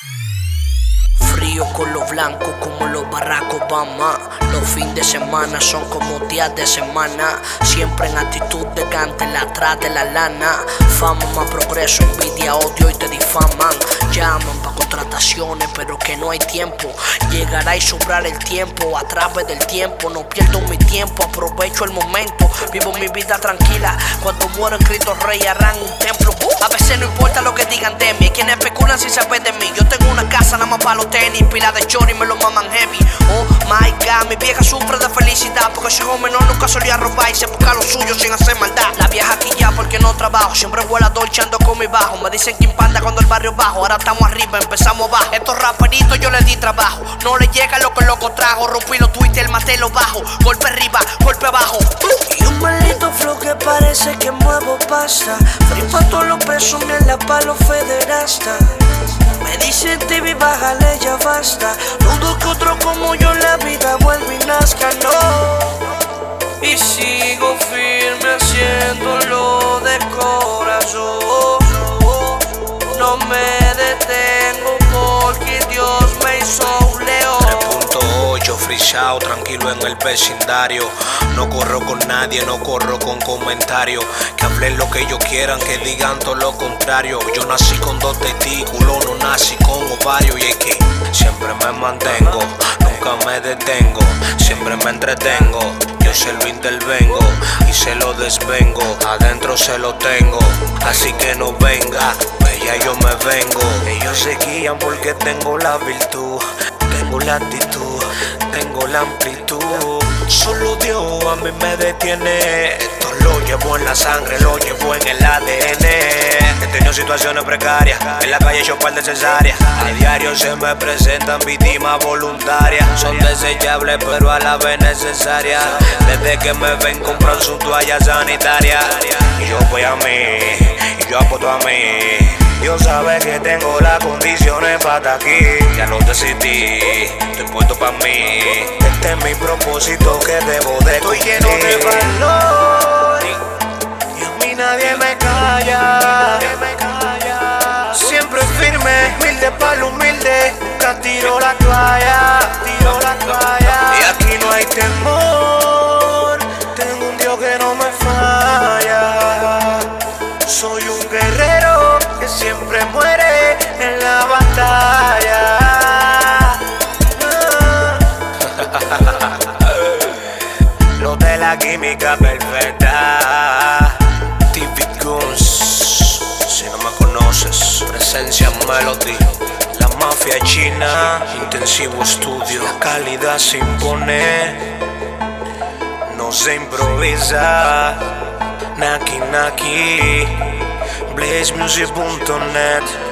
Thank you. Con los blancos como los barracos Obama. Los fines de semana son como días de semana. Siempre en actitud de la atrás de la lana. Fama progreso, envidia, odio y te difaman. Llaman pa' contrataciones, pero que no hay tiempo. Llegará y sobrar el tiempo a través del tiempo. No pierdo mi tiempo, aprovecho el momento. Vivo mi vida tranquila. Cuando muero Cristo Rey harán un templo. A veces no importa lo que digan de mí. Quienes especulan si saben de mí. Yo tengo una casa nada más para los tenis. Pila de chori me lo maman heavy. Oh my god, mi vieja sufre de felicidad. Porque ese joven no nunca solía robar y se busca lo suyo sin hacer maldad. La vieja aquí ya porque no trabajo. Siempre vuela dolchando con mi bajo. Me dicen que impanda cuando el barrio bajo. Ahora estamos arriba, empezamos abajo. Estos raperitos yo les di trabajo. No le llega lo que el loco trajo. Rompí los Twitter, maté los bajo. Golpe arriba, golpe abajo. Y un maldito flow que parece que muevo pasta. Free todos los presos, la palo federasta. Me dicen TV, bájale, ya basta. Dudo que otro como yo la vida vuelva y nazca, no. Frisado, tranquilo en el vecindario. No corro con nadie, no corro con comentarios. Que hablen lo que ellos quieran, que digan todo lo contrario. Yo nací con dos testículos, no nací con ovarios. Y es que siempre me mantengo, nunca me detengo, siempre me entretengo. Yo se lo intervengo y se lo desvengo. Adentro se lo tengo, así que no venga, pues ya yo me vengo. Ellos se guían porque tengo la virtud. Tengo la actitud, tengo la amplitud. Solo Dios a mí me detiene. Esto lo llevo en la sangre, lo llevo en el ADN. He tenido situaciones precarias, en la calle yo par de cesáreas. A diario se me presentan víctimas voluntarias. Son desechables, pero a la vez necesarias. Desde que me ven compran su toalla sanitaria. Y yo voy a mí, y yo apuesto a mí. Dios sabe que tengo las condiciones para estar aquí. Ya lo decidí, estoy puesto para mí. Este es mi propósito que debo de Estoy lleno de valor. Y a mí nadie me calla. Siempre firme, humilde para lo humilde. Nunca tiro la toalla. Química perfecta. TV Guns, si no me conoces, presencia Melody. La mafia china, intensivo estudio. La calidad se impone, no se improvisa. Naki Naki, blazemusic.net.